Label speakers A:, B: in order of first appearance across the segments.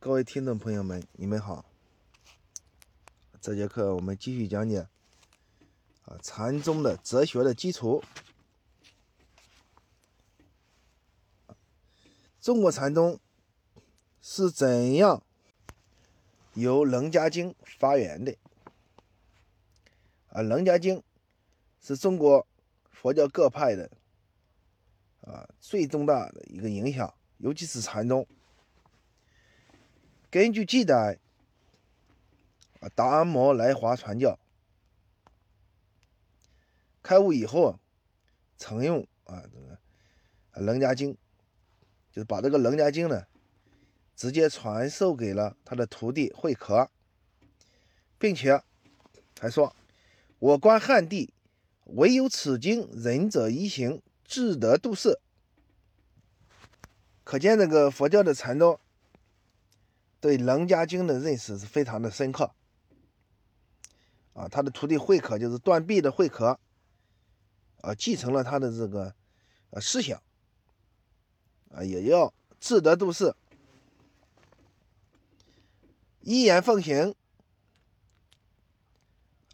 A: 各位听众朋友们，你们好。这节课我们继续讲解啊禅宗的哲学的基础。中国禅宗是怎样由《楞伽经》发源的？啊，《楞伽经》是中国佛教各派的啊最重大的一个影响，尤其是禅宗。根据记载，达摩来华传教，开悟以后，曾用啊这个《楞伽经》，就是把这个《楞伽经》呢，直接传授给了他的徒弟慧可，并且还说：“我观汉地，唯有此经，仁者一行，智得度世。”可见这个佛教的禅宗。对《楞伽经》的认识是非常的深刻，啊，他的徒弟慧可就是断臂的慧可，啊，继承了他的这个呃思想，啊，也要智得度世，一言奉行，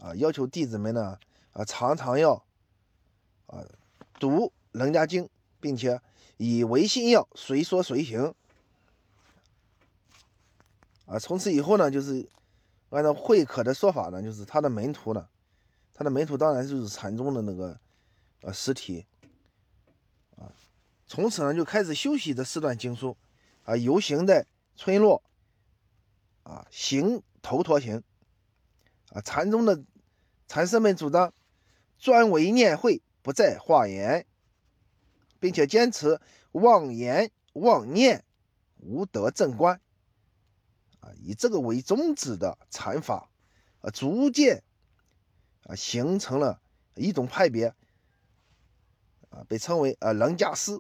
A: 啊，要求弟子们呢，啊，常常要啊读《楞伽经》，并且以为信要，随说随行。啊，从此以后呢，就是按照慧可的说法呢，就是他的门徒呢，他的门徒当然就是禅宗的那个呃实体啊。从此呢，就开始修习这四段经书啊，游行在村落啊，行头陀行啊。禅宗的禅师们主张专为念会，不再化言，并且坚持妄言妄念无得正观。以这个为宗旨的禅法，啊，逐渐啊形成了一种派别，啊，被称为啊楞伽师，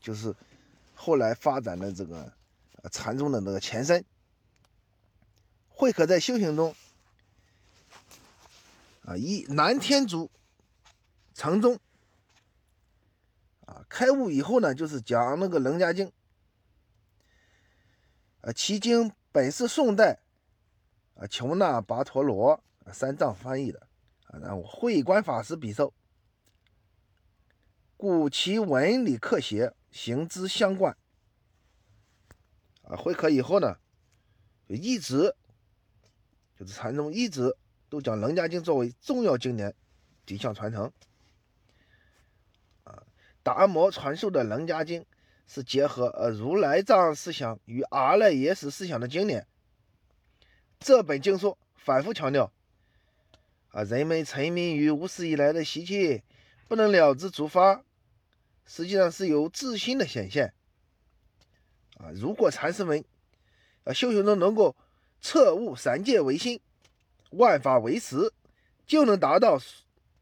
A: 就是后来发展的这个禅宗的那个前身。慧可在修行中，啊，以南天竺禅宗，啊，开悟以后呢，就是讲那个楞伽经。其经本是宋代啊求那跋陀罗三藏翻译的啊，然后慧观法师笔受，故其文理刻写，行之相贯。啊，慧可以后呢，就一直就是禅宗一直都将《楞伽经》作为重要经典底向传承。啊，达摩传授的《楞伽经》。是结合呃如来藏思想与阿赖耶识思想的经典。这本经书反复强调，啊，人们沉迷于无始以来的习气，不能了知诸法，实际上是有自心的显现。啊，如果禅师们啊修行中能够彻悟三界唯心，万法唯识，就能达到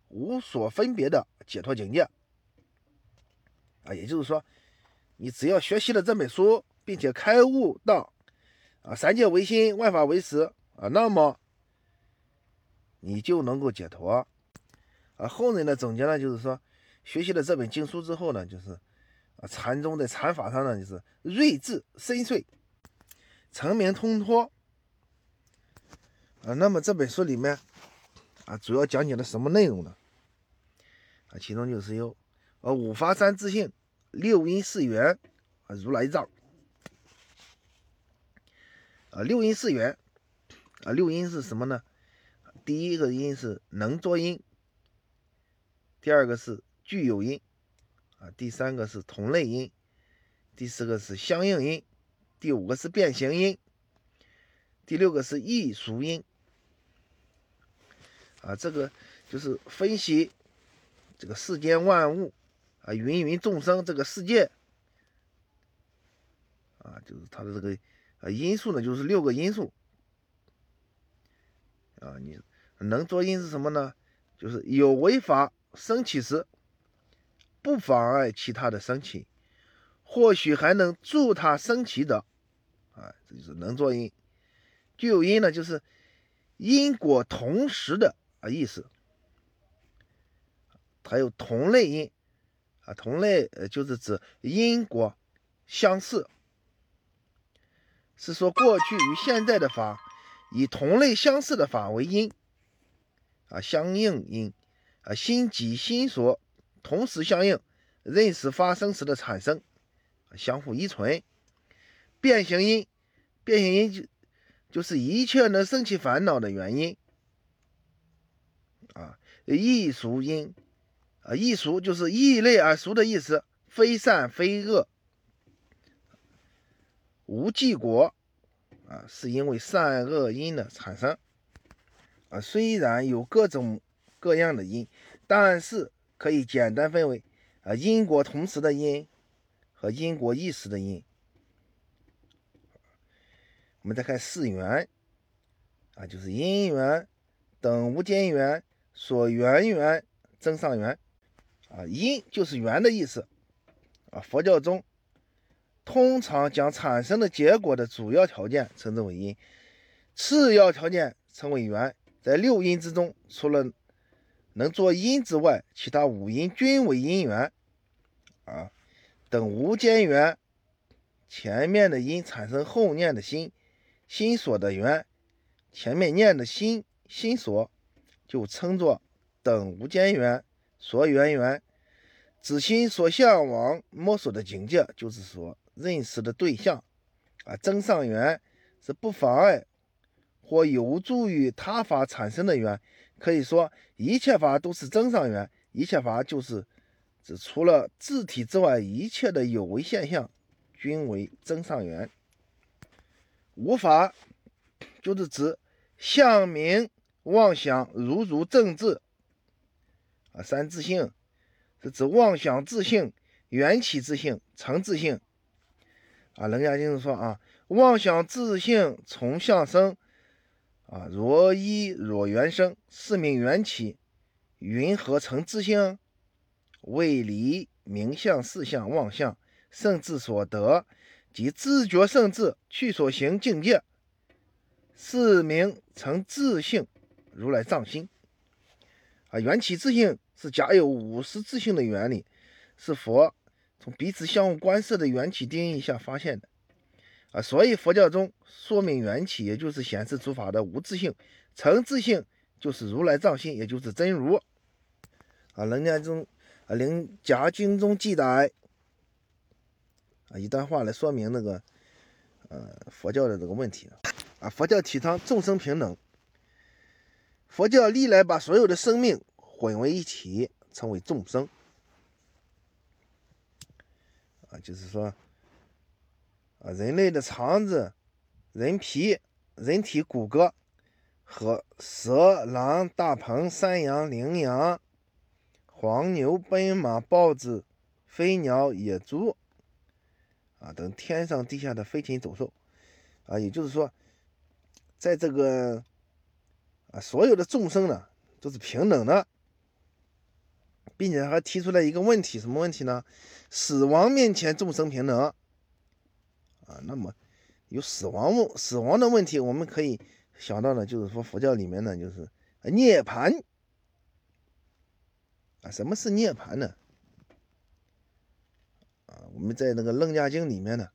A: 无所分别的解脱境界。啊，也就是说。你只要学习了这本书，并且开悟到啊三界唯心，万法唯识啊，那么你就能够解脱。啊，后人的总结呢，就是说，学习了这本经书之后呢，就是啊禅宗在禅法上呢，就是睿智深邃，澄明通脱。啊，那么这本书里面啊，主要讲解了什么内容呢？啊，其中就是有呃五法三自性。六因四缘啊，如来藏啊，六因四缘啊，六因是什么呢？第一个因是能作因，第二个是具有因啊，第三个是同类因，第四个是相应因，第五个是变形因，第六个是易熟因啊，这个就是分析这个世间万物。啊，芸芸众生这个世界，啊，就是它的这个啊因素呢，就是六个因素。啊，你能作因是什么呢？就是有违法升起时，不妨碍其他的升起，或许还能助它升起的，啊，这就是能作因。具有因呢，就是因果同时的啊意思，还有同类因。啊，同类呃就是指因果相似，是说过去与现在的法以同类相似的法为因，啊，相应因，啊，心即心所同时相应，认识发生时的产生，相互依存。变形因，变形因就就是一切能生起烦恼的原因。啊，易俗因，啊，异熟就是异类而熟的意思，非善非恶，无记果，啊，是因为善恶因的产生，啊，虽然有各种各样的因，但是可以简单分为，啊，因果同时的因和因果异时的因。我们再看四缘，啊，就是因缘等无间缘。所缘缘增上缘，啊，因就是缘的意思，啊，佛教中通常将产生的结果的主要条件称之为因，次要条件称为缘。在六因之中，除了能做因之外，其他五因均为因缘，啊，等无间缘，前面的因产生后念的心，心所的缘，前面念的心心所。就称作等无间缘所缘缘，自心所向往摸索的境界，就是说认识的对象啊。增上缘是不妨碍或有助于他法产生的缘，可以说一切法都是增上缘，一切法就是指除了自体之外一切的有为现象均为增上缘。无法就是指相名。妄想如如正智啊，三自性指妄想自性、缘起自性、成自性啊。人家就是说啊，妄想自性从相生啊，若依若缘生，是名缘起。云何成自性？为离名相四相妄相圣智所得，即自觉圣智去所行境界，是名成自性。如来藏心啊，缘起自性是假有五十自性的原理，是佛从彼此相互观色的缘起定义下发现的啊。所以佛教中说明缘起，也就是显示诸法的无自性；成自性就是如来藏心，也就是真如啊。人家中啊，《灵甲经》中记载啊一段话来说明那个呃佛教的这个问题啊。佛教提倡众生平等。佛教历来把所有的生命混为一体，称为众生。啊，就是说，啊，人类的肠子、人皮、人体骨骼和蛇、狼、大鹏、山羊、羚羊、黄牛、奔马、豹子、飞鸟、野猪，啊，等天上地下的飞禽走兽，啊，也就是说，在这个。啊所有的众生呢都是平等的，并且还提出来一个问题，什么问题呢？死亡面前众生平等啊？那么有死亡问死亡的问题，我们可以想到呢，就是说佛教里面呢，就是涅槃啊。什么是涅槃呢？啊，我们在那个《楞伽经》里面呢，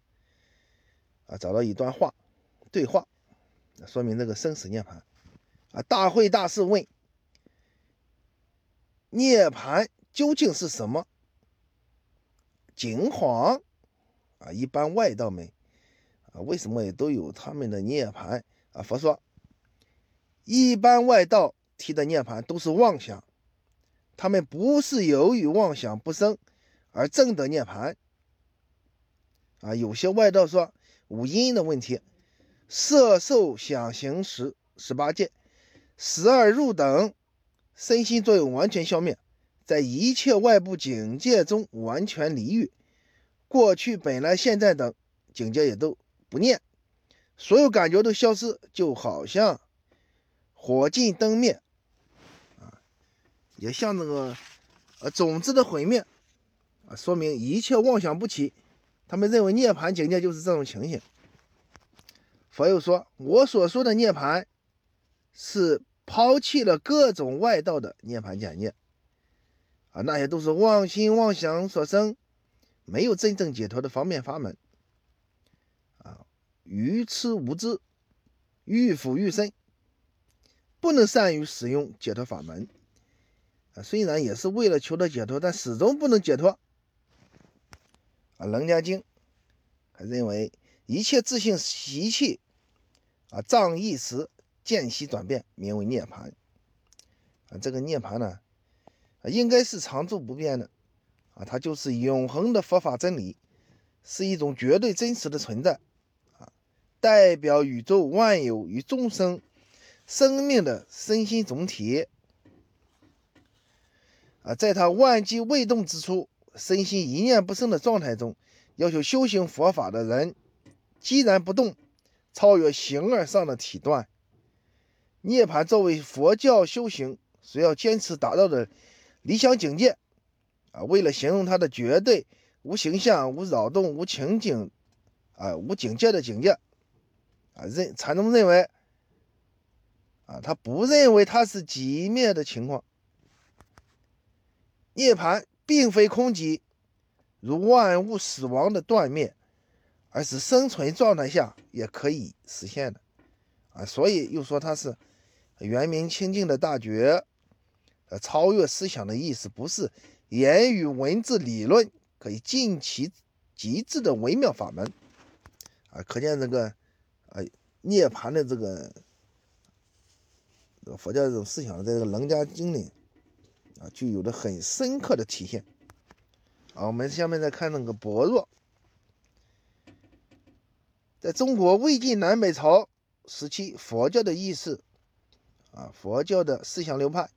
A: 啊，找到一段话对话，说明这个生死涅槃。啊！大会大师问：“涅槃究竟是什么？”金黄啊，一般外道们啊，为什么也都有他们的涅槃啊？佛说，一般外道提的涅槃都是妄想，他们不是由于妄想不生而证得涅槃啊。有些外道说五阴的问题，色受想行识十八界。十二入等，身心作用完全消灭，在一切外部境界中完全离欲，过去、本来、现在等境界也都不念，所有感觉都消失，就好像火尽灯灭，啊，也像那个呃种子的毁灭，啊，说明一切妄想不起。他们认为涅槃境界就是这种情形。佛又说，我所说的涅槃是。抛弃了各种外道的涅槃简介，啊，那些都是妄心妄想所生，没有真正解脱的方便法门，啊，愚痴无知，欲腐欲生，不能善于使用解脱法门。啊，虽然也是为了求得解脱，但始终不能解脱。啊，《楞伽经》还认为一切自性习气，啊，障意识见习转变，名为涅槃。啊，这个涅槃呢，应该是常住不变的。啊，它就是永恒的佛法真理，是一种绝对真实的存在。啊，代表宇宙万有与众生生命的身心总体。啊，在他万机未动之初，身心一念不生的状态中，要求修行佛法的人，既然不动，超越形而上的体断。涅槃作为佛教修行所要坚持达到的理想境界。啊，为了形容它的绝对无形象、无扰动、无情景，啊，无境界的境界，啊，认禅宗认为，啊，他不认为它是寂灭的情况。涅槃并非空寂，如万物死亡的断灭，而是生存状态下也可以实现的，啊，所以又说它是圆明清净的大觉，呃，超越思想的意思，不是言语文字理论可以尽其极致的微妙法门，啊，可见这个，啊，涅槃的这个佛教这种思想，在这个《楞伽经》里。啊，具有的很深刻的体现。啊，我们下面再看那个薄弱，在中国魏晋南北朝时期，佛教的意识，啊，佛教的思想流派，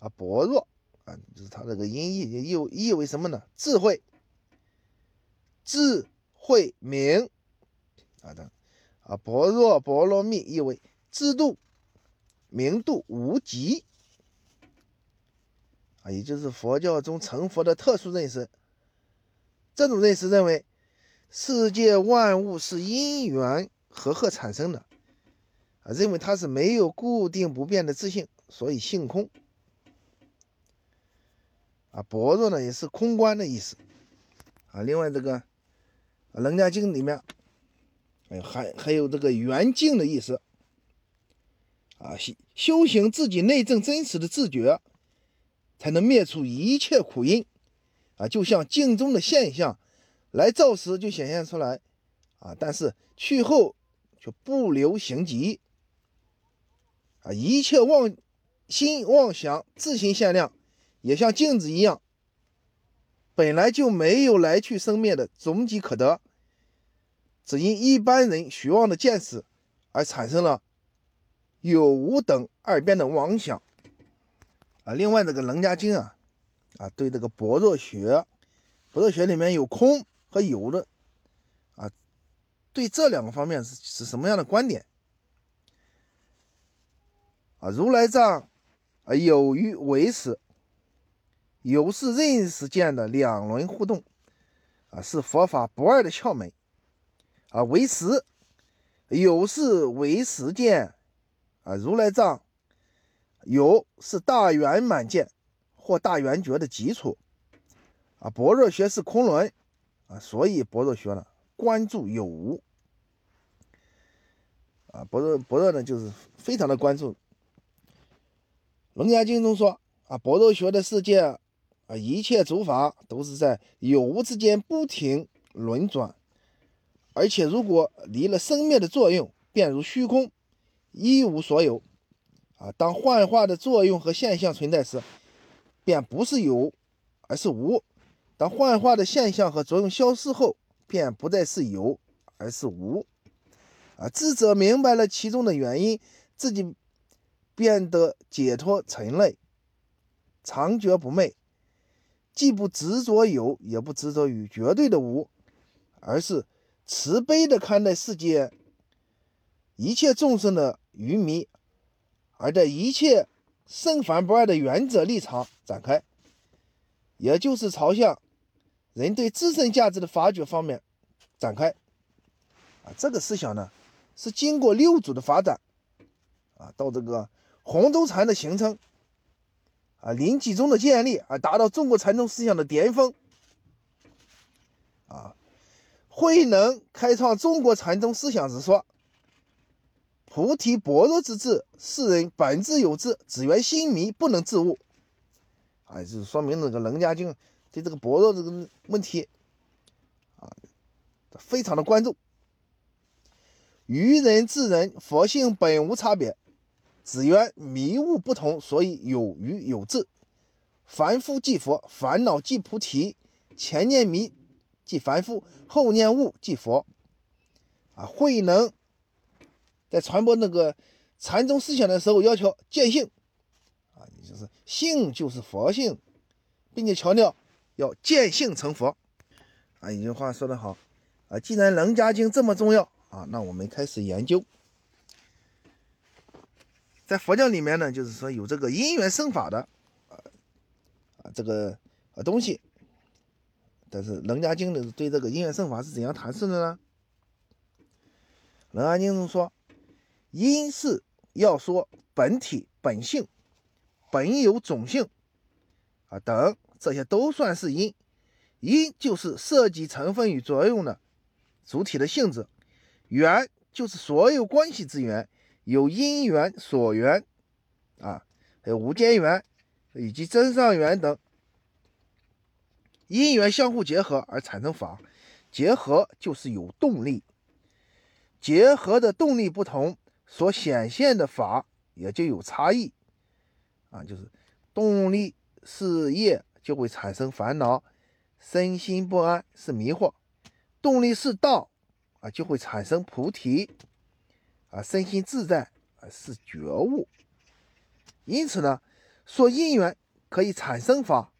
A: 啊，般若，啊，就是它这个音译意意为什么呢？智慧，智慧明，啊的，啊，般若波罗蜜意为知度。明度无极啊，也就是佛教中成佛的特殊认识。这种认识认为，世界万物是因缘和合产生的啊，认为它是没有固定不变的自性，所以性空啊。薄弱呢，也是空观的意思啊。另外，这个《楞伽经》里面，哎，还还有这个圆净的意思。啊，修修行自己内证真实的自觉，才能灭除一切苦因。啊，就像镜中的现象，来照时就显现出来，啊，但是去后就不留形迹。啊，一切妄心妄想自行限量，也像镜子一样，本来就没有来去生灭的终极可得，只因一般人虚妄的见识而产生了。有无等二边的妄想啊，另外这个《楞伽经》啊，啊，对这个般若学，般若学里面有空和有的啊，对这两个方面是是什么样的观点啊？如来藏啊，有于唯识，有是认识见的两轮互动啊，是佛法不二的窍门啊。唯识有是唯识见。啊，如来藏有是大圆满见或大圆觉的基础啊。般若学是空轮啊，所以般若学呢关注有无啊。般若般若呢就是非常的关注。楞严经中说啊，般若学的世界啊，一切诸法都是在有无之间不停轮转，而且如果离了生灭的作用，便如虚空。一无所有，啊，当幻化的作用和现象存在时，便不是有，而是无；当幻化的现象和作用消失后，便不再是有，而是无。啊，智者明白了其中的原因，自己变得解脱沉累，常觉不昧，既不执着有，也不执着于绝对的无，而是慈悲的看待世界一切众生的。愚迷，而在一切圣凡不二的原则立场展开，也就是朝向人对自身价值的发掘方面展开。啊，这个思想呢，是经过六祖的发展，啊，到这个洪州禅的形成，啊，临济宗的建立，而达到中国禅宗思想的巅峰。啊，慧能开创中国禅宗思想时说：“菩提般若之智，世人本自有智，只缘心迷，不能自悟。”啊，就是说明那个楞伽经对这个般若这个问题啊，非常的关注。愚人智人，佛性本无差别，只缘迷悟不同，所以有愚有智。凡夫即佛，烦恼即菩提。前念迷即凡夫，后念悟即佛。啊，慧能在传播那个禅宗思想的时候，要求见性。啊，也就是性就是佛性，并且强调要见性成佛。啊，一句话说得好。啊，既然《楞伽经》这么重要。啊，那我们开始研究，在佛教里面呢，就是说有这个因缘生法的，啊啊这个呃东西，但是《楞伽经》呢对这个因缘生法是怎样阐释的呢？《楞伽经》中说，因是要说本体本性，本有种性，啊等这些都算是因，因就是涉及成分与作用的主体的性质。缘就是所有关系之缘，有因缘、所缘，啊，还有无间缘以及真上缘等，因缘相互结合而产生法，结合就是有动力，结合的动力不同，所显现的法也就有差异，啊，就是动力是业就会产生烦恼，身心不安是迷惑，动力是道。啊，就会产生菩提，啊，身心自在，啊，是觉悟。因此呢，说因缘可以产生法，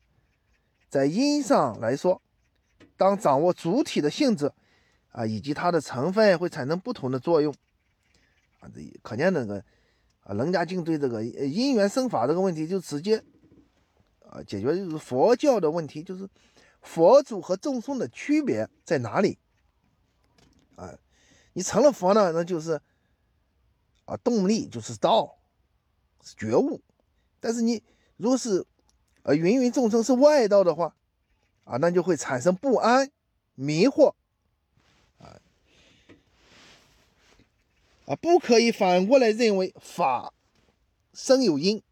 A: 在因上来说，当掌握主体的性质，啊，以及它的成分会产生不同的作用，啊，这可见那个啊，楞伽经对这个因缘生法这个问题就直接啊解决，就是佛教的问题，就是佛祖和众生的区别在哪里？啊，你成了佛呢，那就是啊，动力就是道，是觉悟。但是你如果是呃芸芸众生是外道的话，啊，那就会产生不安、迷惑，啊啊，不可以反过来认为法生有因，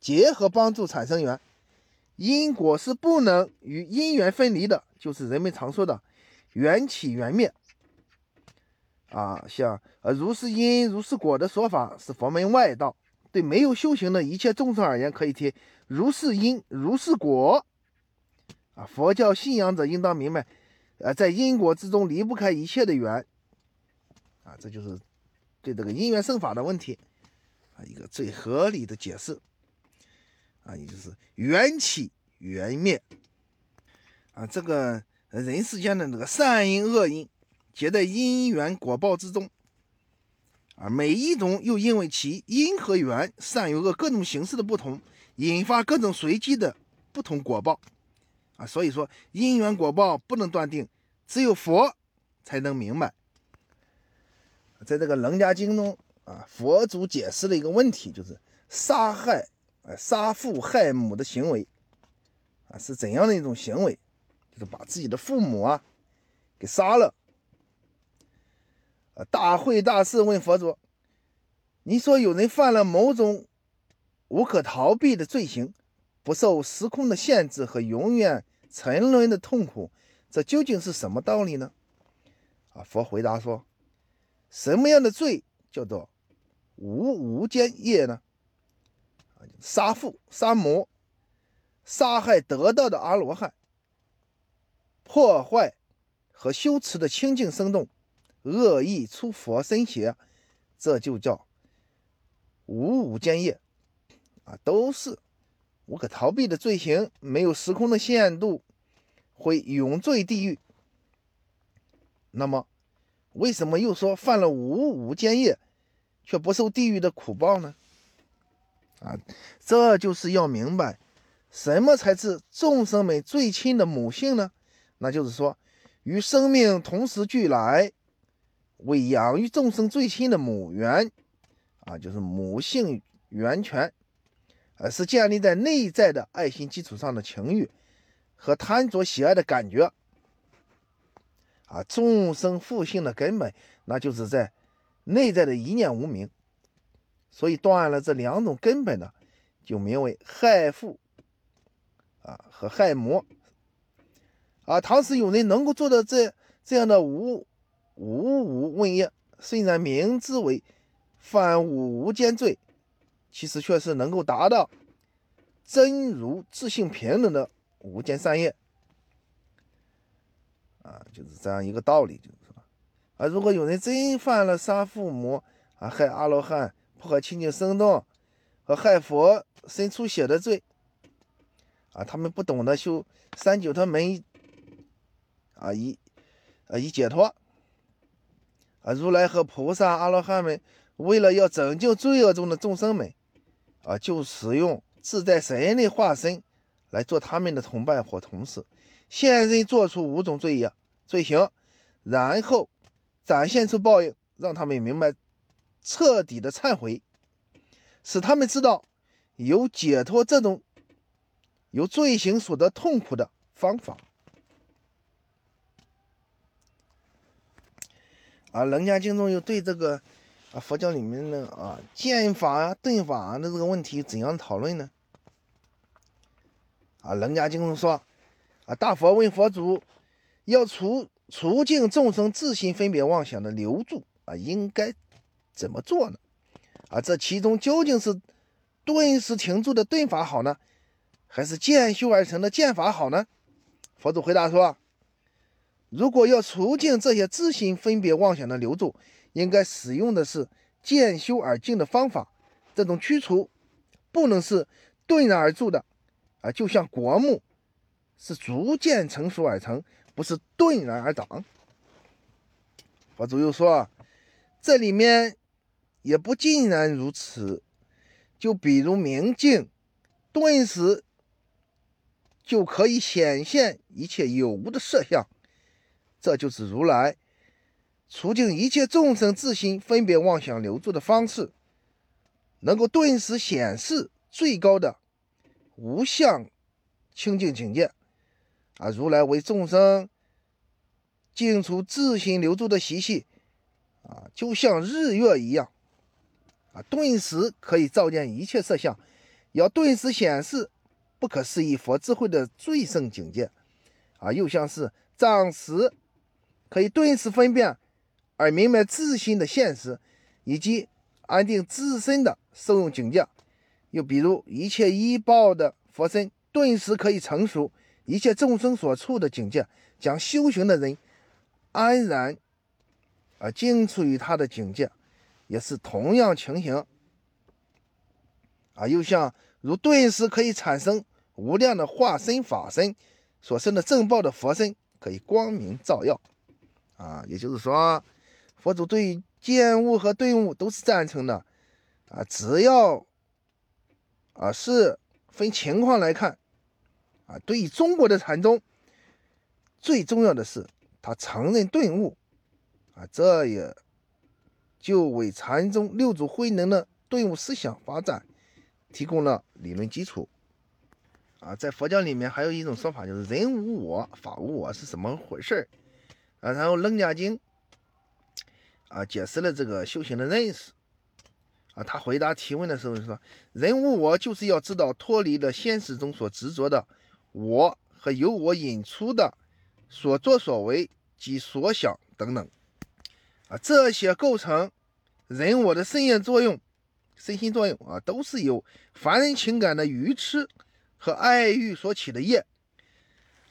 A: 结合帮助产生缘，因果是不能与因缘分离的，就是人们常说的缘起缘灭。啊，像呃如是因如是果的说法是佛门外道，对没有修行的一切众生而言，可以听如是因如是果。啊，佛教信仰者应当明白，呃，在因果之中离不开一切的缘。啊，这就是对这个因缘生法的问题啊一个最合理的解释。啊，也就是缘起缘灭。啊，这个人世间的那个善因恶因。结在因缘果报之中，啊，每一种又因为其因和缘、善与恶各种形式的不同，引发各种随机的不同果报，啊，所以说因缘果报不能断定，只有佛才能明白。在这个《楞伽经》中，啊，佛祖解释了一个问题，就是杀害、啊杀父害母的行为，啊是怎样的一种行为？就是把自己的父母啊给杀了。大会大士问佛祖：“你说有人犯了某种无可逃避的罪行，不受时空的限制和永远沉沦的痛苦，这究竟是什么道理呢？”啊，佛回答说：“什么样的罪叫做无无间业呢？杀父、杀母、杀害得道的阿罗汉、破坏和修持的清净生动。”恶意出佛身邪，这就叫无无间业啊，都是无可逃避的罪行，没有时空的限度，会永坠地狱。那么，为什么又说犯了无无间业，却不受地狱的苦报呢？啊，这就是要明白，什么才是众生们最亲的母性呢？那就是说，与生命同时俱来。为养育众生最亲的母源，啊，就是母性源泉，而是建立在内在的爱心基础上的情欲和贪着喜爱的感觉，啊，众生复性的根本，那就是在内在的一念无明。所以断了这两种根本呢，就名为害父啊和害魔。啊，倘使有人能够做到这这样的无无无问业，虽然名字为犯无无间罪，其实却是能够达到真如自性平等的无间善业。啊，就是这样一个道理，就是说，啊，如果有人真犯了杀父母啊、害阿罗汉、破坏清净生动和害佛生出血的罪，啊，他们不懂得修三九他门，啊，以啊以解脱，啊，如来和菩萨、阿罗汉们为了要拯救罪恶中的众生们，啊，就使用自在神的化身来做他们的同伴或同事。现身做出五种罪业罪行，然后展现出报应，让他们明白彻底的忏悔，使他们知道有解脱这种由罪行所得痛苦的方法。啊，《楞严经》中又对这个啊佛教里面的啊剑法啊顿法啊的这个问题怎样讨论呢？啊，《楞家经》中说。啊！大佛问佛祖，要除除尽众生自心分别妄想的留住啊，应该怎么做呢？啊，这其中究竟是顿时停住的顿法好呢，还是渐修而成的渐法好呢？佛祖回答说：如果要除尽这些自心分别妄想的留住，应该使用的是渐修而进的方法。这种驱除不能是顿然而住的啊，就像国木。是逐渐成熟而成，不是顿然而长。佛祖又说，这里面也不尽然如此。就比如明镜，顿时就可以显现一切有无的色相，这就是如来除尽一切众生自心分别妄想留住的方式，能够顿时显示最高的无相清净境界。啊，如来为众生净除自心留住的习气，啊，就像日月一样，啊，顿时可以照见一切色相，要顿时显示不可思议佛智慧的最胜境界，啊，又像是藏识可以顿时分辨而明白自心的现实，以及安定自身的受用境界，又比如一切依报的佛身，顿时可以成熟。一切众生所处的境界，将修行的人安然啊，静处于他的境界，也是同样情形啊。又像如顿时可以产生无量的化身法身所生的正报的佛身，可以光明照耀啊。也就是说，佛祖对于见物和顿悟都是赞成的啊。只要啊是分情况来看。啊，对于中国的禅宗，最重要的是他承认顿悟，啊，这也就为禅宗六祖慧能的顿悟思想发展提供了理论基础。啊，在佛教里面还有一种说法，就是人无我，法无我是什么回事儿？啊，然后《楞伽经》啊解释了这个修行的认识。啊，他回答提问的时候说：“人无我，就是要知道脱离了现实中所执着的。”我和由我引出的所作所为及所想等等，啊，这些构成人我的身业作用、身心作用啊，都是由凡人情感的愚痴和爱欲所起的业。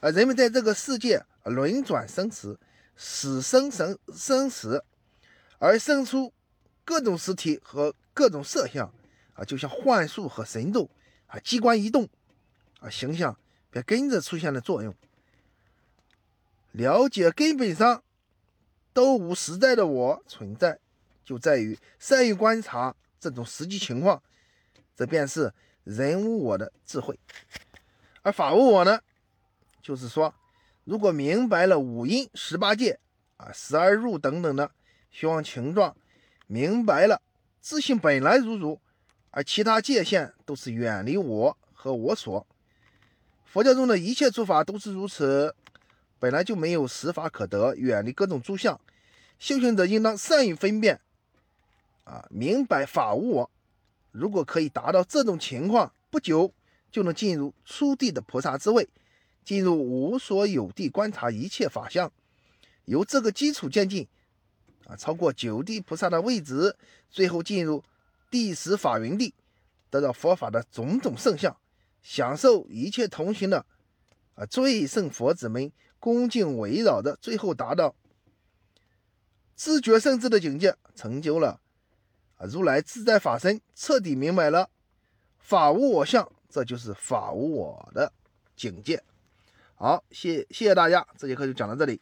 A: 啊，人们在这个世界轮转生死，死生生生死，而生出各种实体和各种色相啊，就像幻术和神咒啊，机关一动啊，形象。便跟着出现了作用。了解根本上都无实在的我存在，就在于善于观察这种实际情况，这便是人无我的智慧。而法无我呢，就是说，如果明白了五阴十八界啊、十二入等等的虚妄情状，明白了自性本来如如，而其他界限都是远离我和我所。佛教中的一切诸法都是如此，本来就没有实法可得，远离各种诸相。修行者应当善于分辨，啊，明白法无我。如果可以达到这种情况，不久就能进入初地的菩萨之位，进入无所有地观察一切法相。由这个基础渐进，啊，超过九地菩萨的位置，最后进入第十法云地，得到佛法的种种圣相，享受一切同行的啊最胜佛子们恭敬围绕的，最后达到。自觉圣智的境界，成就了啊！如来自在法身，彻底明白了法无我相，这就是法无我的境界。好，谢谢谢大家，这节课就讲到这里。